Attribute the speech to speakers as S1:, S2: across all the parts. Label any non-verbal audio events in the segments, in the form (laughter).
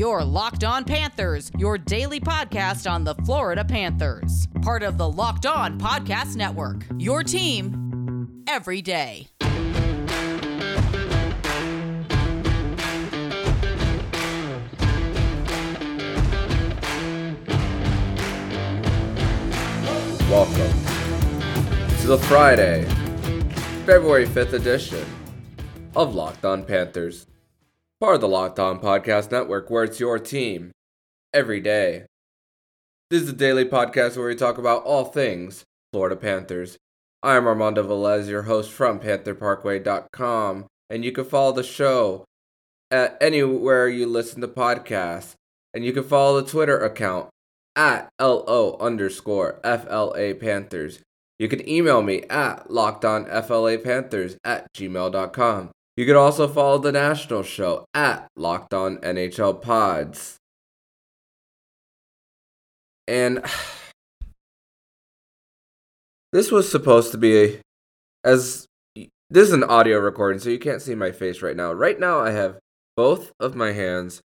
S1: Your Locked On Panthers, your daily podcast on the Florida Panthers. Part of the Locked On Podcast Network. Your team every day.
S2: Welcome to the Friday, February 5th edition of Locked On Panthers, part of the Locked On Podcast Network, where it's your team every day. This is a daily podcast where we talk about all things Florida Panthers. I am Armando Velez, your host from PantherParkway.com, and you can follow the show at anywhere you listen to podcasts, and you can follow the Twitter account at LO underscore FLA Panthers. You can email me at lockedonflapanthers at gmail.com. You could also follow the national show at Locked On NHL Pods. And (sighs) this was supposed to be a, as this is an audio recording, so you can't see my face right now. Right now, I have both of my hands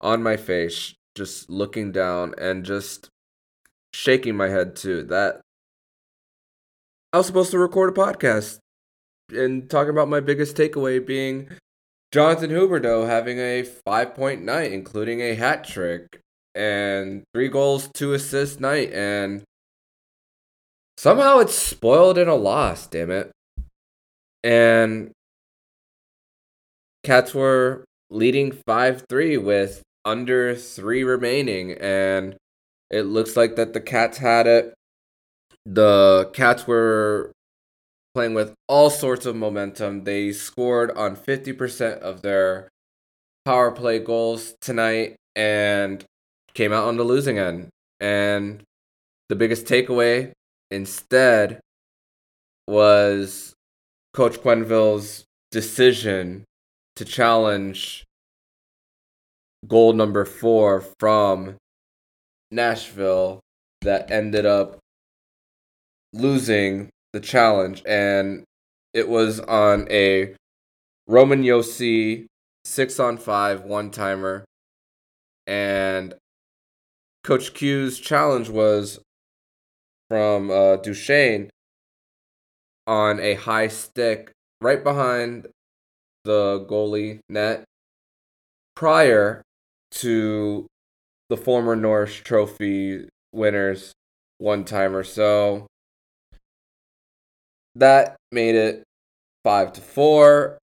S2: on my face, just looking down and just shaking my head too. That I was supposed to record a podcast and talking about my biggest takeaway being Jonathan Huberdeau having a five point night, including a hat trick and three goals, two assists night, and somehow it's spoiled in a loss, damn it. And Cats were leading 5 3 with under three remaining, and it looks like that the Cats had it. The Cats were playing with all sorts of momentum. They scored on 50% of their power play goals tonight and came out on the losing end. And the biggest takeaway instead was Coach Quenneville's decision to challenge goal number four from Nashville that ended up losing the challenge. And it was on a Roman Josi six on five one timer. And Coach Q's challenge was from uh, Duchene on a high stick right behind the goalie net prior to the former Norris Trophy winners one timer. So that made it five to four.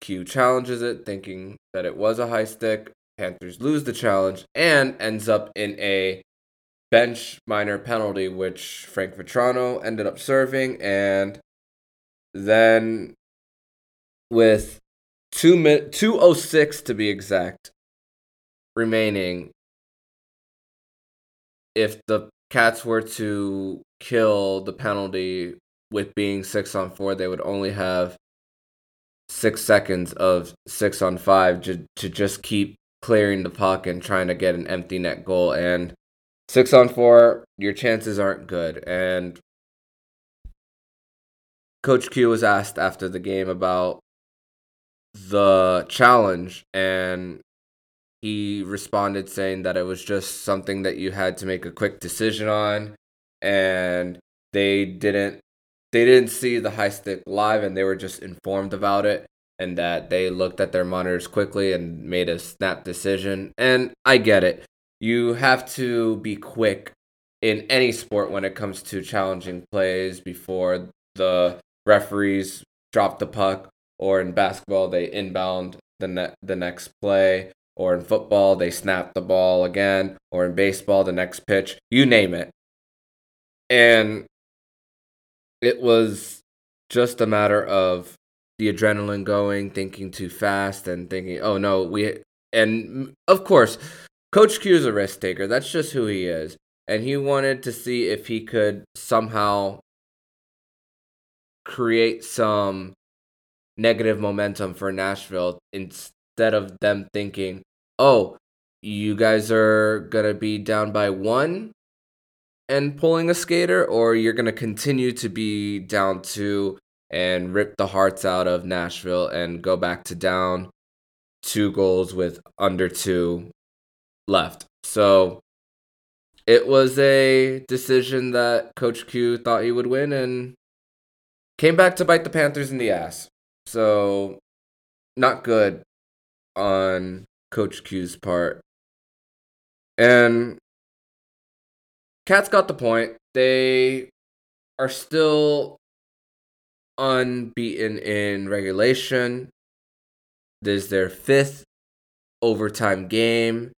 S2: Q challenges it, thinking that it was a high stick. Panthers lose the challenge and ends up in a bench minor penalty, which Frank Vatrano ended up serving. And then with two min- 206 to be exact remaining, if the Cats were to kill the penalty with being six on four, they would only have six seconds of six on five to, to just keep clearing the puck and trying to get an empty net goal. And six on four, your chances aren't good. And Coach Q was asked after the game about the challenge, and he responded saying that it was just something that you had to make a quick decision on, and they didn't they didn't see the high stick live, and they were just informed about it, and that they looked at their monitors quickly and made a snap decision. And I get it. You have to be quick in any sport when it comes to challenging plays before the referees drop the puck, or in basketball they inbound the ne- the next play, or in football they snap the ball again, or in baseball the next pitch, you name it. And it was just a matter of the adrenaline going, thinking too fast, and thinking, oh no, we. And of course, Coach Q is a risk taker. That's just who he is. And he wanted to see if he could somehow create some negative momentum for Nashville instead of them thinking, oh, you guys are going to be down by one and pulling a skater, or you're going to continue to be down two and rip the hearts out of Nashville and go back to down two goals with under two left. So it was a decision that Coach Q thought he would win and came back to bite the Panthers in the ass. So not good on Coach Q's part. And Cats got the point. They are still unbeaten in regulation. This is their fifth overtime game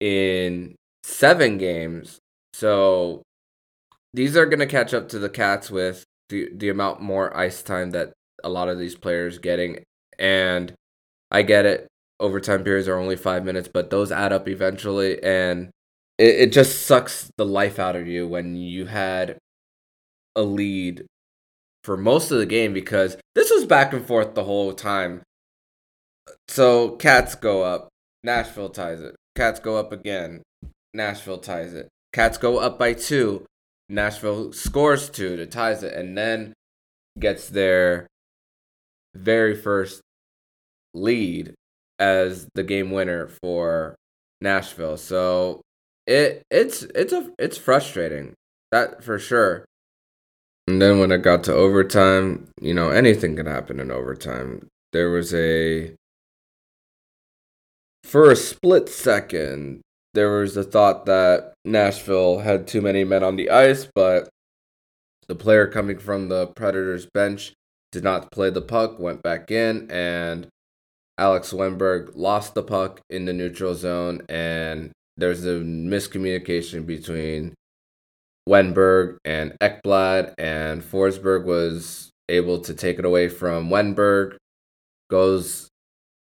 S2: in seven games. So these are going to catch up to the Cats with the, the amount more ice time that a lot of these players getting. And I get it. Overtime periods are only five minutes, but those add up eventually. And it, it just sucks the life out of you when you had a lead for most of the game because this was back and forth the whole time. So Cats go up, Nashville ties it. Cats go up again, Nashville ties it. Cats go up by two, Nashville scores two to ties it, and then gets their very first lead as the game winner for Nashville. So it it's it's a it's frustrating that for sure. And then when it got to overtime, you know anything can happen in overtime. There was a for a split second there was the thought that Nashville had too many men on the ice, but the player coming from the Predators bench did not play the puck, went back in, and Alex Wennberg lost the puck in the neutral zone, and there's a miscommunication between Wennberg and Ekblad, and Forsberg was able to take it away from Wennberg, goes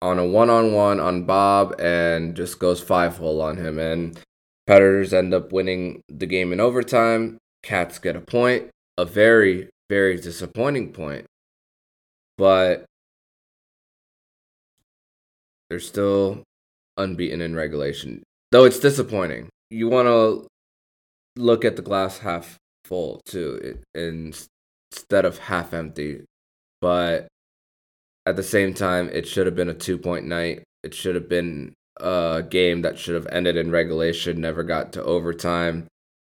S2: on a one on one on Bob, and just goes five hole on him. And Predators end up winning the game in overtime. Cats get a point, a very, very disappointing point. But they're still unbeaten in regulation. Though it's disappointing. You want to look at the glass half full too, instead of half empty. But at the same time, it should have been a two point night. It should have been a game that should have ended in regulation, never got to overtime.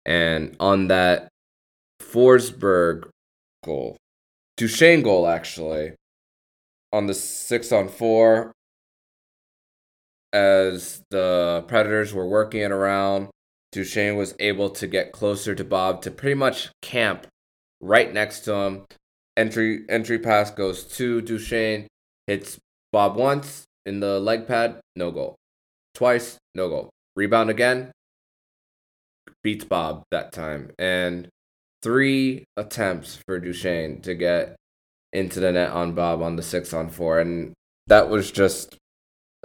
S2: And on that Forsberg goal, Duchene goal actually, on the six on four, as the Predators were working it around, Duchene was able to get closer to Bob to pretty much camp right next to him. Entry entry pass goes to Duchene, hits Bob once in the leg pad, no goal. Twice, no goal. Rebound again, beats Bob that time. And three attempts for Duchene to get into the net on Bob on the six on four. And that was just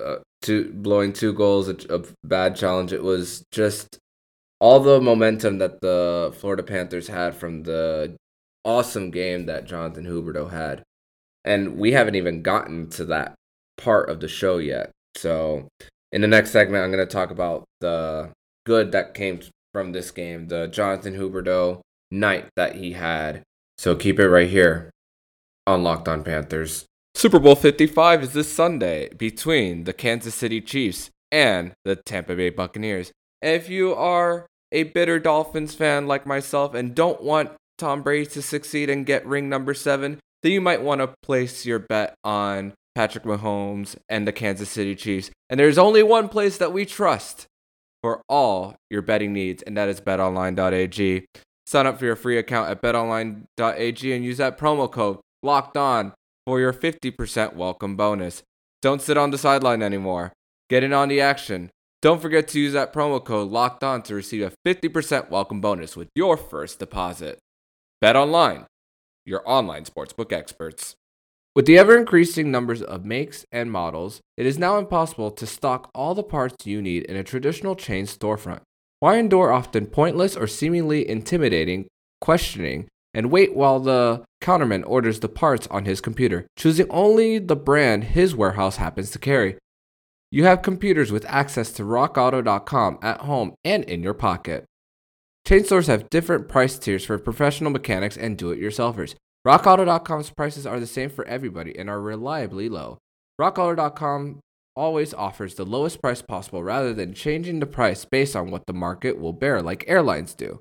S2: uh, two blowing two goals, a, a bad challenge. It was just all the momentum that the Florida Panthers had from the awesome game that Jonathan Huberdeau had. And we haven't even gotten to that part of the show yet. So, in the next segment, I'm going to talk about the good that came from this game, the Jonathan Huberdeau night that he had. So, keep it right here on Locked On Panthers. Super Bowl 55 is this Sunday between the Kansas City Chiefs and the Tampa Bay Buccaneers. And if you are a bitter Dolphins fan like myself and don't want Tom Brady to succeed and get ring number seven, then you might want to place your bet on Patrick Mahomes and the Kansas City Chiefs. And there's only one place that we trust for all your betting needs, and that is betonline.ag. Sign up for your free account at betonline.ag and use that promo code locked on for your 50% welcome bonus. Don't sit on the sideline anymore. Get in on the action. Don't forget to use that promo code locked on to receive a 50% welcome bonus with your first deposit. Bet online, your online sportsbook experts. With the ever increasing numbers of makes and models, it is now impossible to stock all the parts you need in a traditional chain storefront. Why endure often pointless or seemingly intimidating questioning and wait while the counterman orders the parts on his computer, choosing only the brand his warehouse happens to carry. You have computers with access to rockauto.com at home and in your pocket. Chain stores have different price tiers for professional mechanics and do it yourselfers. RockAuto.com's prices are the same for everybody and are reliably low. RockAuto.com always offers the lowest price possible rather than changing the price based on what the market will bear, like airlines do.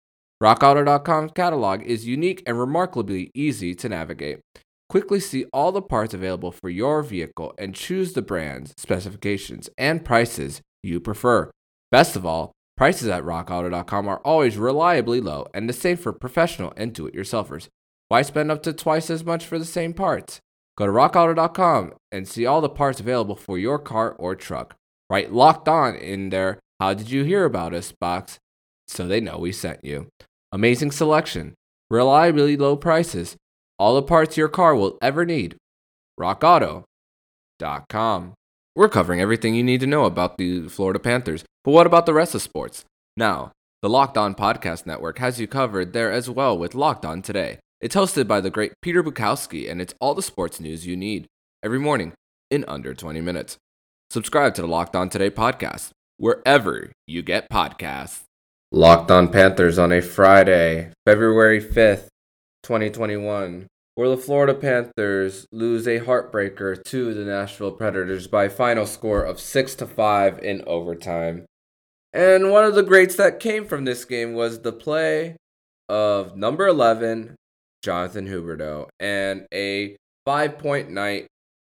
S2: RockAuto.com's catalog is unique and remarkably easy to navigate. Quickly see all the parts available for your vehicle and choose the brands, specifications, and prices you prefer. Best of all, prices at rockauto.com are always reliably low and the same for professional and do it yourselfers. Why spend up to twice as much for the same parts? Go to rockauto.com and see all the parts available for your car or truck. Right locked on in their How Did You Hear About Us box so they know we sent you. Amazing selection, reliably low prices, all the parts your car will ever need. RockAuto.com. We're covering everything you need to know about the Florida Panthers, but what about the rest of sports? Now, the Locked On Podcast Network has you covered there as well with Locked On Today. It's hosted by the great Peter Bukowski, and it's all the sports news you need every morning in under 20 minutes. Subscribe to the Locked On Today podcast, wherever you get podcasts. Locked On Panthers on a Friday, February 5th, 2021, where the Florida Panthers lose a heartbreaker to the Nashville Predators by final score of 6 to 5 in overtime. And one of the greats that came from this game was the play of number 11, Jonathan Huberdeau, and a five point night,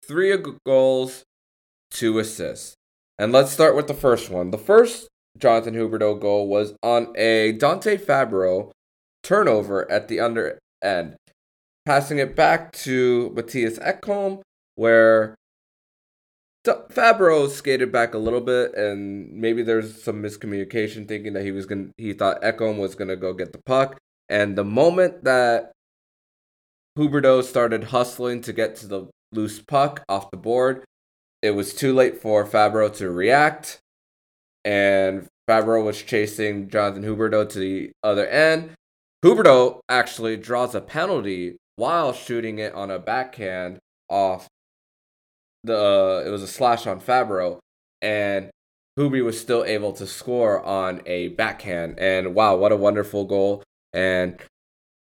S2: three goals, two assists. And let's start with the first one. The first Jonathan Huberdeau goal was on a Dante Fabbro turnover at the under end, passing it back to Matthias Ekholm, where Fabbro skated back a little bit, and maybe there's some miscommunication, thinking that he was going he thought Ekholm was gonna go get the puck, and the moment that Huberdeau started hustling to get to the loose puck off the board. It was too late for Fabbro to react, and Fabbro was chasing Jonathan Huberdeau to the other end. Huberdeau actually draws a penalty while shooting it on a backhand off the. Uh, it was a slash on Fabbro, and Hubi was still able to score on a backhand. And wow, what a wonderful goal! And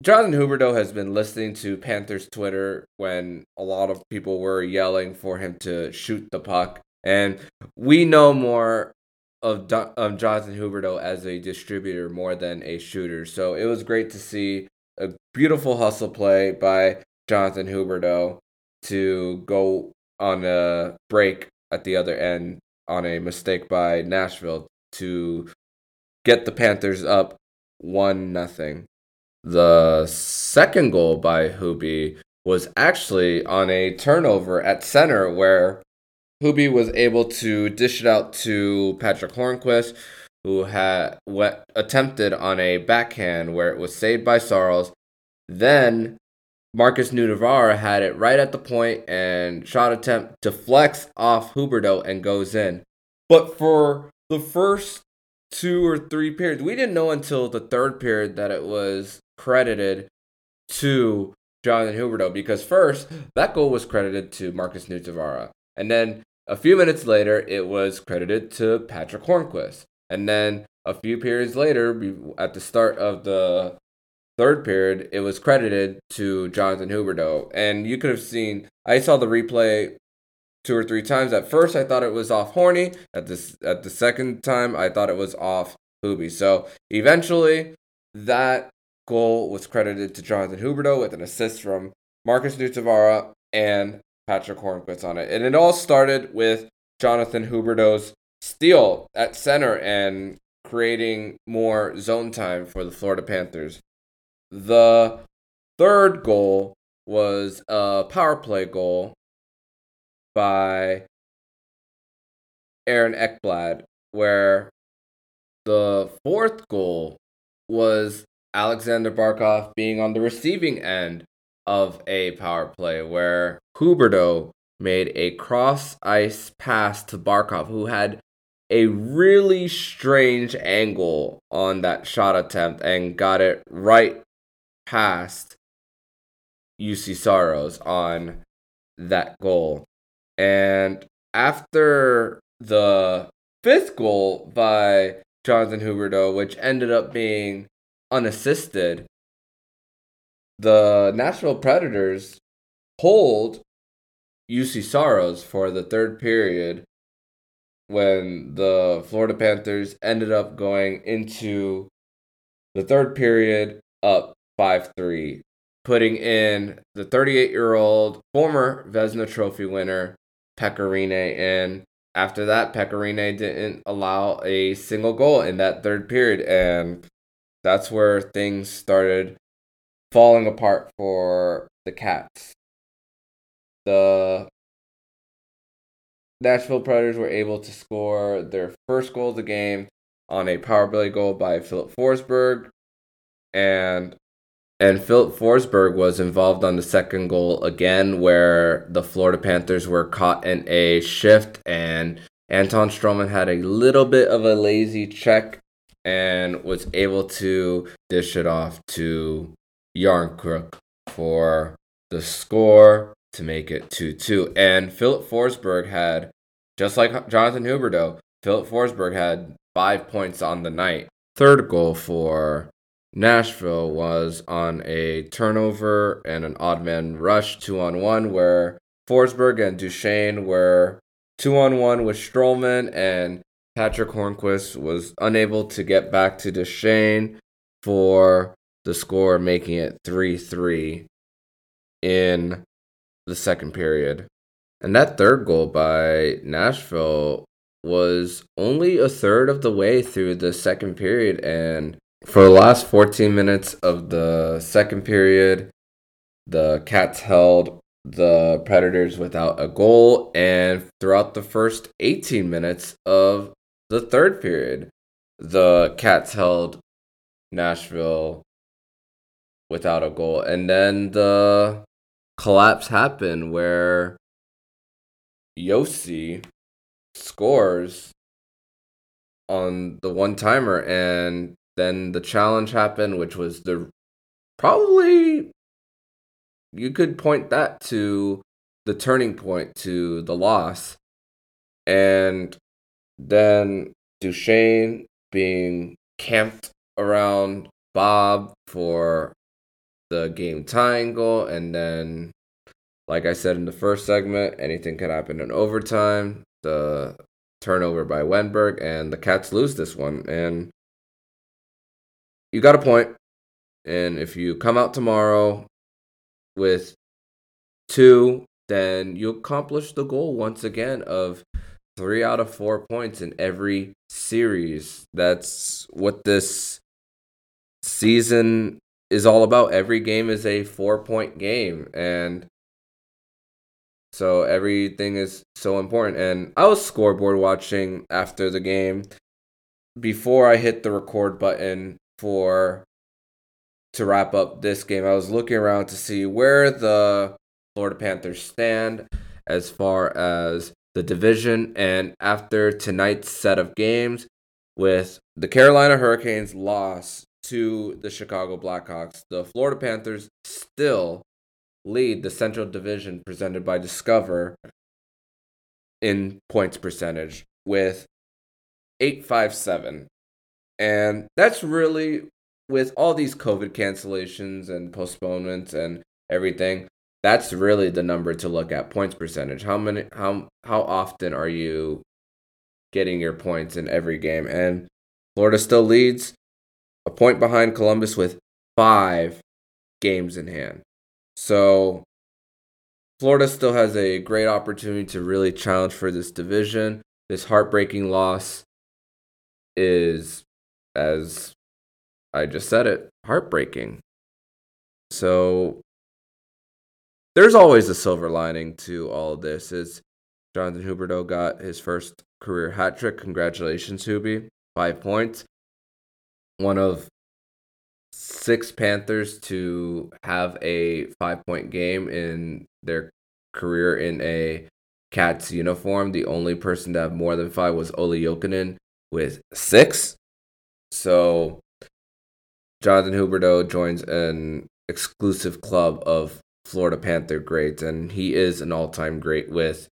S2: Jonathan Huberdeau has been listening to Panthers Twitter when a lot of people were yelling for him to shoot the puck. And we know more of, of Jonathan Huberdeau as a distributor more than a shooter. So it was great to see a beautiful hustle play by Jonathan Huberdeau to go on a break at the other end on a mistake by Nashville to get the Panthers up one nothing. The second goal by Hubi was actually on a turnover at center where Hubi was able to dish it out to Patric Hornqvist, who had wet, attempted on a backhand where it was saved by Saros. Then Markus Nutivaara had it right at the point and shot attempt to flex off Huberdeau and goes in. But for the first two or three periods, we didn't know until the third period that it was credited to Jonathan Huberdeau because first that goal was credited to Markus Nutivaara, and then a few minutes later it was credited to Patric Hornqvist. and then a few periods later, at the start of the third period, it was credited to Jonathan Huberdeau, and you could have seen. I saw the replay two or three times. At first, I thought it was off Horny. At this, at the second time, I thought it was off Hubi. So eventually, that goal was credited to Jonathan Huberdeau with an assist from Markus Nutivaara and Patric Hornqvist on it. And it all started with Jonathan Huberdeau's steal at center and creating more zone time for the Florida Panthers. The third goal was a power play goal by Aaron Ekblad, where the fourth goal was Alexander Barkov being on the receiving end of a power play where Huberdeau made a cross ice pass to Barkov, who had a really strange angle on that shot attempt and got it right past Juuse Saros on that goal. And after the fifth goal by Jonathan Huberdeau, which ended up being unassisted, the Nashville Predators hold Juuse Saros for the third period when the Florida Panthers ended up going into the third period up 5 3, putting in the 38 year old former Vezina Trophy winner, Pekka Rinne, in. After that, Pekka Rinne didn't allow a single goal in that third period, and that's where things started falling apart for the Cats. The Nashville Predators were able to score their first goal of the game on a power play goal by Filip Forsberg, and and Filip Forsberg was involved on the second goal again, where the Florida Panthers were caught in a shift, and Anton Stralman had a little bit of a lazy check and was able to dish it off to Järnkrok for the score to make it 2 2. And Filip Forsberg had, just like Jonathan Huberdeau, Filip Forsberg had five points on the night. Third goal for Nashville was on a turnover and an odd man rush two on one, where Forsberg and Duchene were two on one with Stralman, and Patric Hornqvist was unable to get back to Duchene for the score, making it 3 3 in the second period. And that third goal by Nashville was only a third of the way through the second period, and for the last 14 minutes of the second period, the Cats held the Predators without a goal, and throughout the first 18 minutes of the third period, the Cats held Nashville without a goal. And then the collapse happened where Josi scores on the one timer and then the challenge happened, which was the probably you could point that to the turning point to the loss. And then Duchene being camped around Bob for the game tying goal. And then, like I said in the first segment, anything can happen in overtime. The turnover by Wennberg, and the Cats lose this one. And you got a point. And if you come out tomorrow with two, then you accomplish the goal once again of three out of four points in every series. That's what this season is all about. Every game is a four point game. And so everything is so important. And I was scoreboard watching after the game. Before I hit the record button, for to wrap up this game. I was looking around to see where the Florida Panthers stand as far as the division and after tonight's set of games with the Carolina Hurricanes loss to the Chicago Blackhawks, the Florida Panthers still lead the Central Division presented by Discover in points percentage with 857 and that's really with all these COVID cancellations and postponements and everything, that's really the number to look at points percentage. How many how how often are you getting your points in every game? And Florida still leads a point behind Columbus with 5 games in hand. So Florida still has a great opportunity to really challenge for this division. This heartbreaking loss is as I just said it, heartbreaking. So there's always a silver lining to all of this. Is Jonathan Huberdeau got his first career hat trick. Congratulations, Hubie. Five points. One of six Panthers to have a five point game in their career in a Cats uniform. The only person to have more than five was Olli Jokinen with six. So Jonathan Huberdeau joins an exclusive club of Florida Panther greats, and he is an all time great with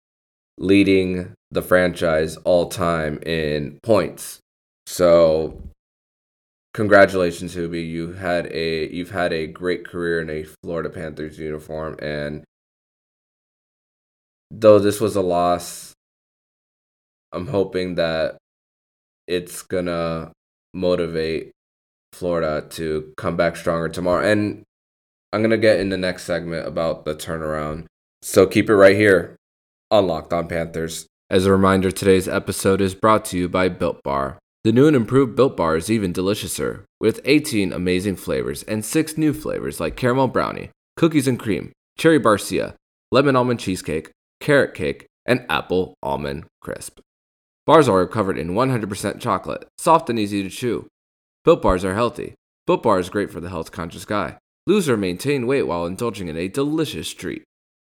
S2: leading the franchise all time in points. So congratulations, Hubie. You had a you've had a great career in a Florida Panthers uniform, and though this was a loss, I'm hoping that it's gonna motivate Florida to come back stronger tomorrow. And I'm gonna get in the next segment about the turnaround. So keep it right here on Locked On Panthers. As a reminder, today's episode is brought to you by Built Bar. The new and improved Built Bar is even deliciouser, with 18 amazing flavors and 6 new flavors like caramel brownie, cookies and cream, cherry barcia, lemon almond cheesecake, carrot cake, and apple almond crisp. Bars are covered in 100% chocolate, soft and easy to chew. Built Bars are healthy. Built Bar is great for the health conscious guy. Lose or maintain weight while indulging in a delicious treat.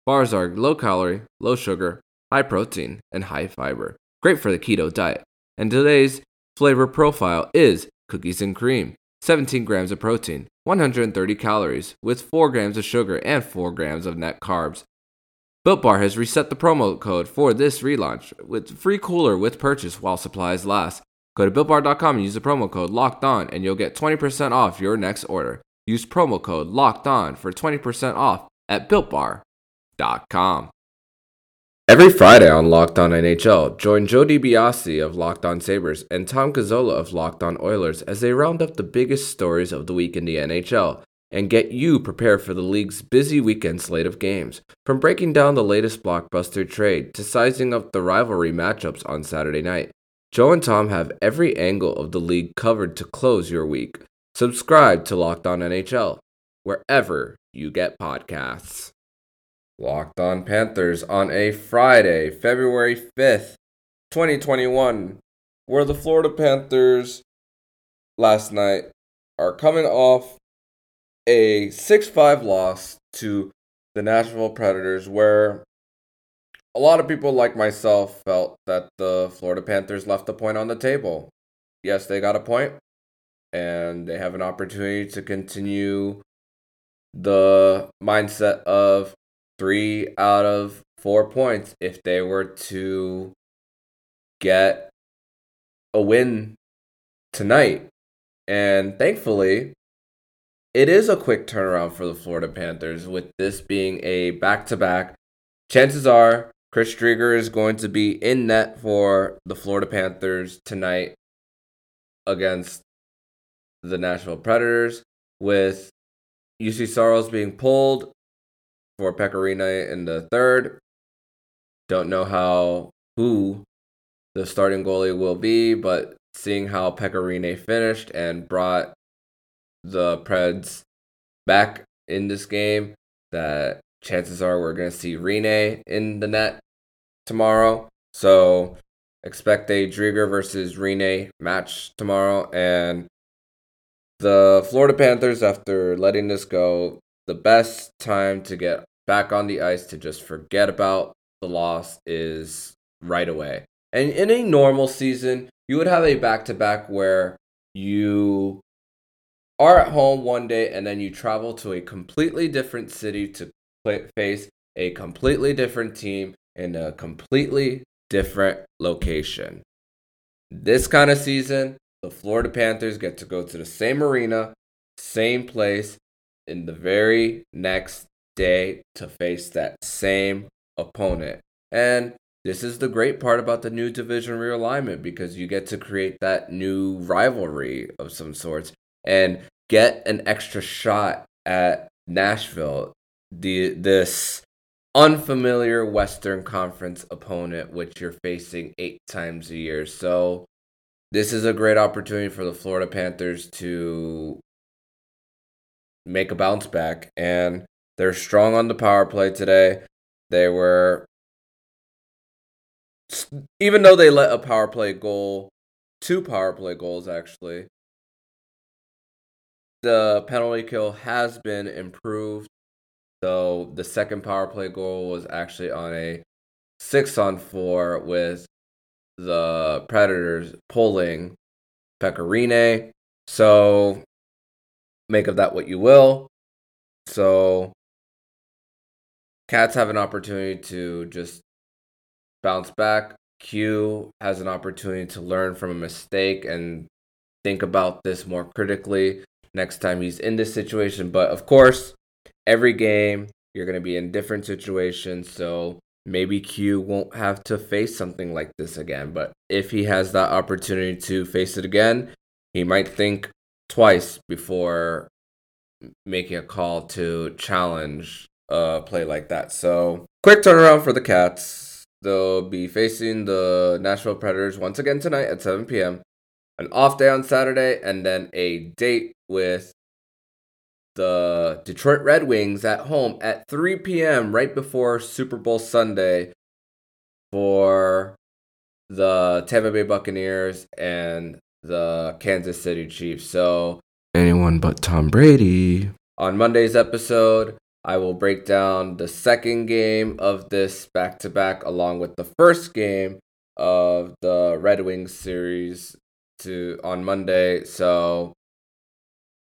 S2: Bars are low calorie, low sugar, high protein, and high fiber. Great for the keto diet. And today's flavor profile is cookies and cream. 17 grams of protein, 130 calories, with 4 grams of sugar and 4 grams of net carbs. Built Bar has reset the promo code for this relaunch with free cooler with purchase while supplies last. Go to builtbar.com and use the promo code locked on and you'll get 20% off your next order. Use promo code locked on for 20% off at builtbar.com. Every Friday on Locked On NHL, join Joe DiBiase of Locked On Sabres and Tom Gazzola of Locked On Oilers as they round up the biggest stories of the week in the NHL and get you prepared for the league's busy weekend slate of games. From breaking down the latest blockbuster trade to sizing up the rivalry matchups on Saturday night, Joe and Tom have every angle of the league covered to close your week. Subscribe to Locked On NHL wherever you get podcasts. Locked On Panthers on a Friday, February 5th, 2021, where the Florida Panthers last night are coming off a 6 5 loss to the Nashville Predators, where a lot of people like myself felt that the Florida Panthers left a point on the table. Yes, they got a point, and they have an opportunity to continue the mindset of three out of four points if they were to get a win tonight. And thankfully, it is a quick turnaround for the Florida Panthers with this being a back to back. Chances are Chris Driedger is going to be in net for the Florida Panthers tonight against the Nashville Predators with Juuse Saros being pulled for Pekka Rinne in the third. Don't know how who the starting goalie will be, but seeing how Pekka Rinne finished and brought the Preds back in this game, that chances are we're going to see Rinne in the net tomorrow. So expect a Driedger versus Rinne match tomorrow. And the Florida Panthers, after letting this go, the best time to get back on the ice to just forget about the loss is right away. And in a normal season, you would have a back to back where you are at home one day and then you travel to a completely different city to play, face a completely different team in a completely different location. This kind of season, the Florida Panthers get to go to the same arena, same place, in the very next day to face that same opponent. And this is the great part about the new division realignment because you get to create that new rivalry of some sorts and get an extra shot at Nashville, the this unfamiliar Western Conference opponent which you're facing eight times a year. So this is a great opportunity for the Florida Panthers to make a bounce back. And they're strong on the power play today. They were, even though they let a power play goal, two power play goals actually, the penalty kill has been improved. So the second power play goal was actually on a six on four with the Predators pulling Pekka Rinne. So make of that what you will. So Cats have an opportunity to just bounce back. Q has an opportunity to learn from a mistake and think about this more critically next time he's in this situation. But of course, every game you're going to be in different situations. So maybe Q won't have to face something like this again. But if he has that opportunity to face it again, he might think twice before making a call to challenge a play like that. So, quick turnaround for the Cats. They'll be facing the Nashville Predators once again tonight at 7 p.m. An off day on Saturday, and then a date with the Detroit Red Wings at home at 3 p.m. right before Super Bowl Sunday for the Tampa Bay Buccaneers and the Kansas City Chiefs. So, anyone but Tom Brady. On Monday's episode, I will break down the second game of this back to back along with the first game of the Red Wings series to on Monday. So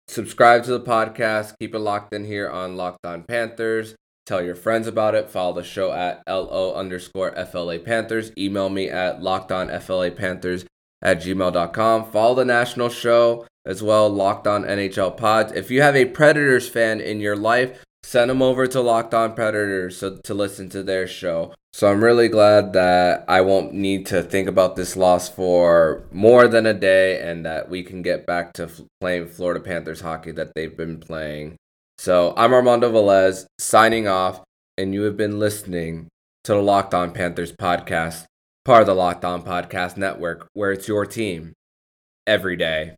S2: subscribe to the podcast, keep it locked in here on Locked On Panthers. Tell your friends about it. Follow the show at LO underscore FLA Panthers. Email me at lockedonflapanthers at gmail.com. Follow the national show as well, Locked On NHL Pods. If you have a Predators fan in your life, send them over to Locked On Predators so, to listen to their show. So I'm really glad that I won't need to think about this loss for more than a day and that we can get back to f- playing Florida Panthers hockey that they've been playing. So I'm Armando Velez signing off, and you have been listening to the Locked On Panthers podcast, part of the Locked On Podcast Network, where it's your team every day.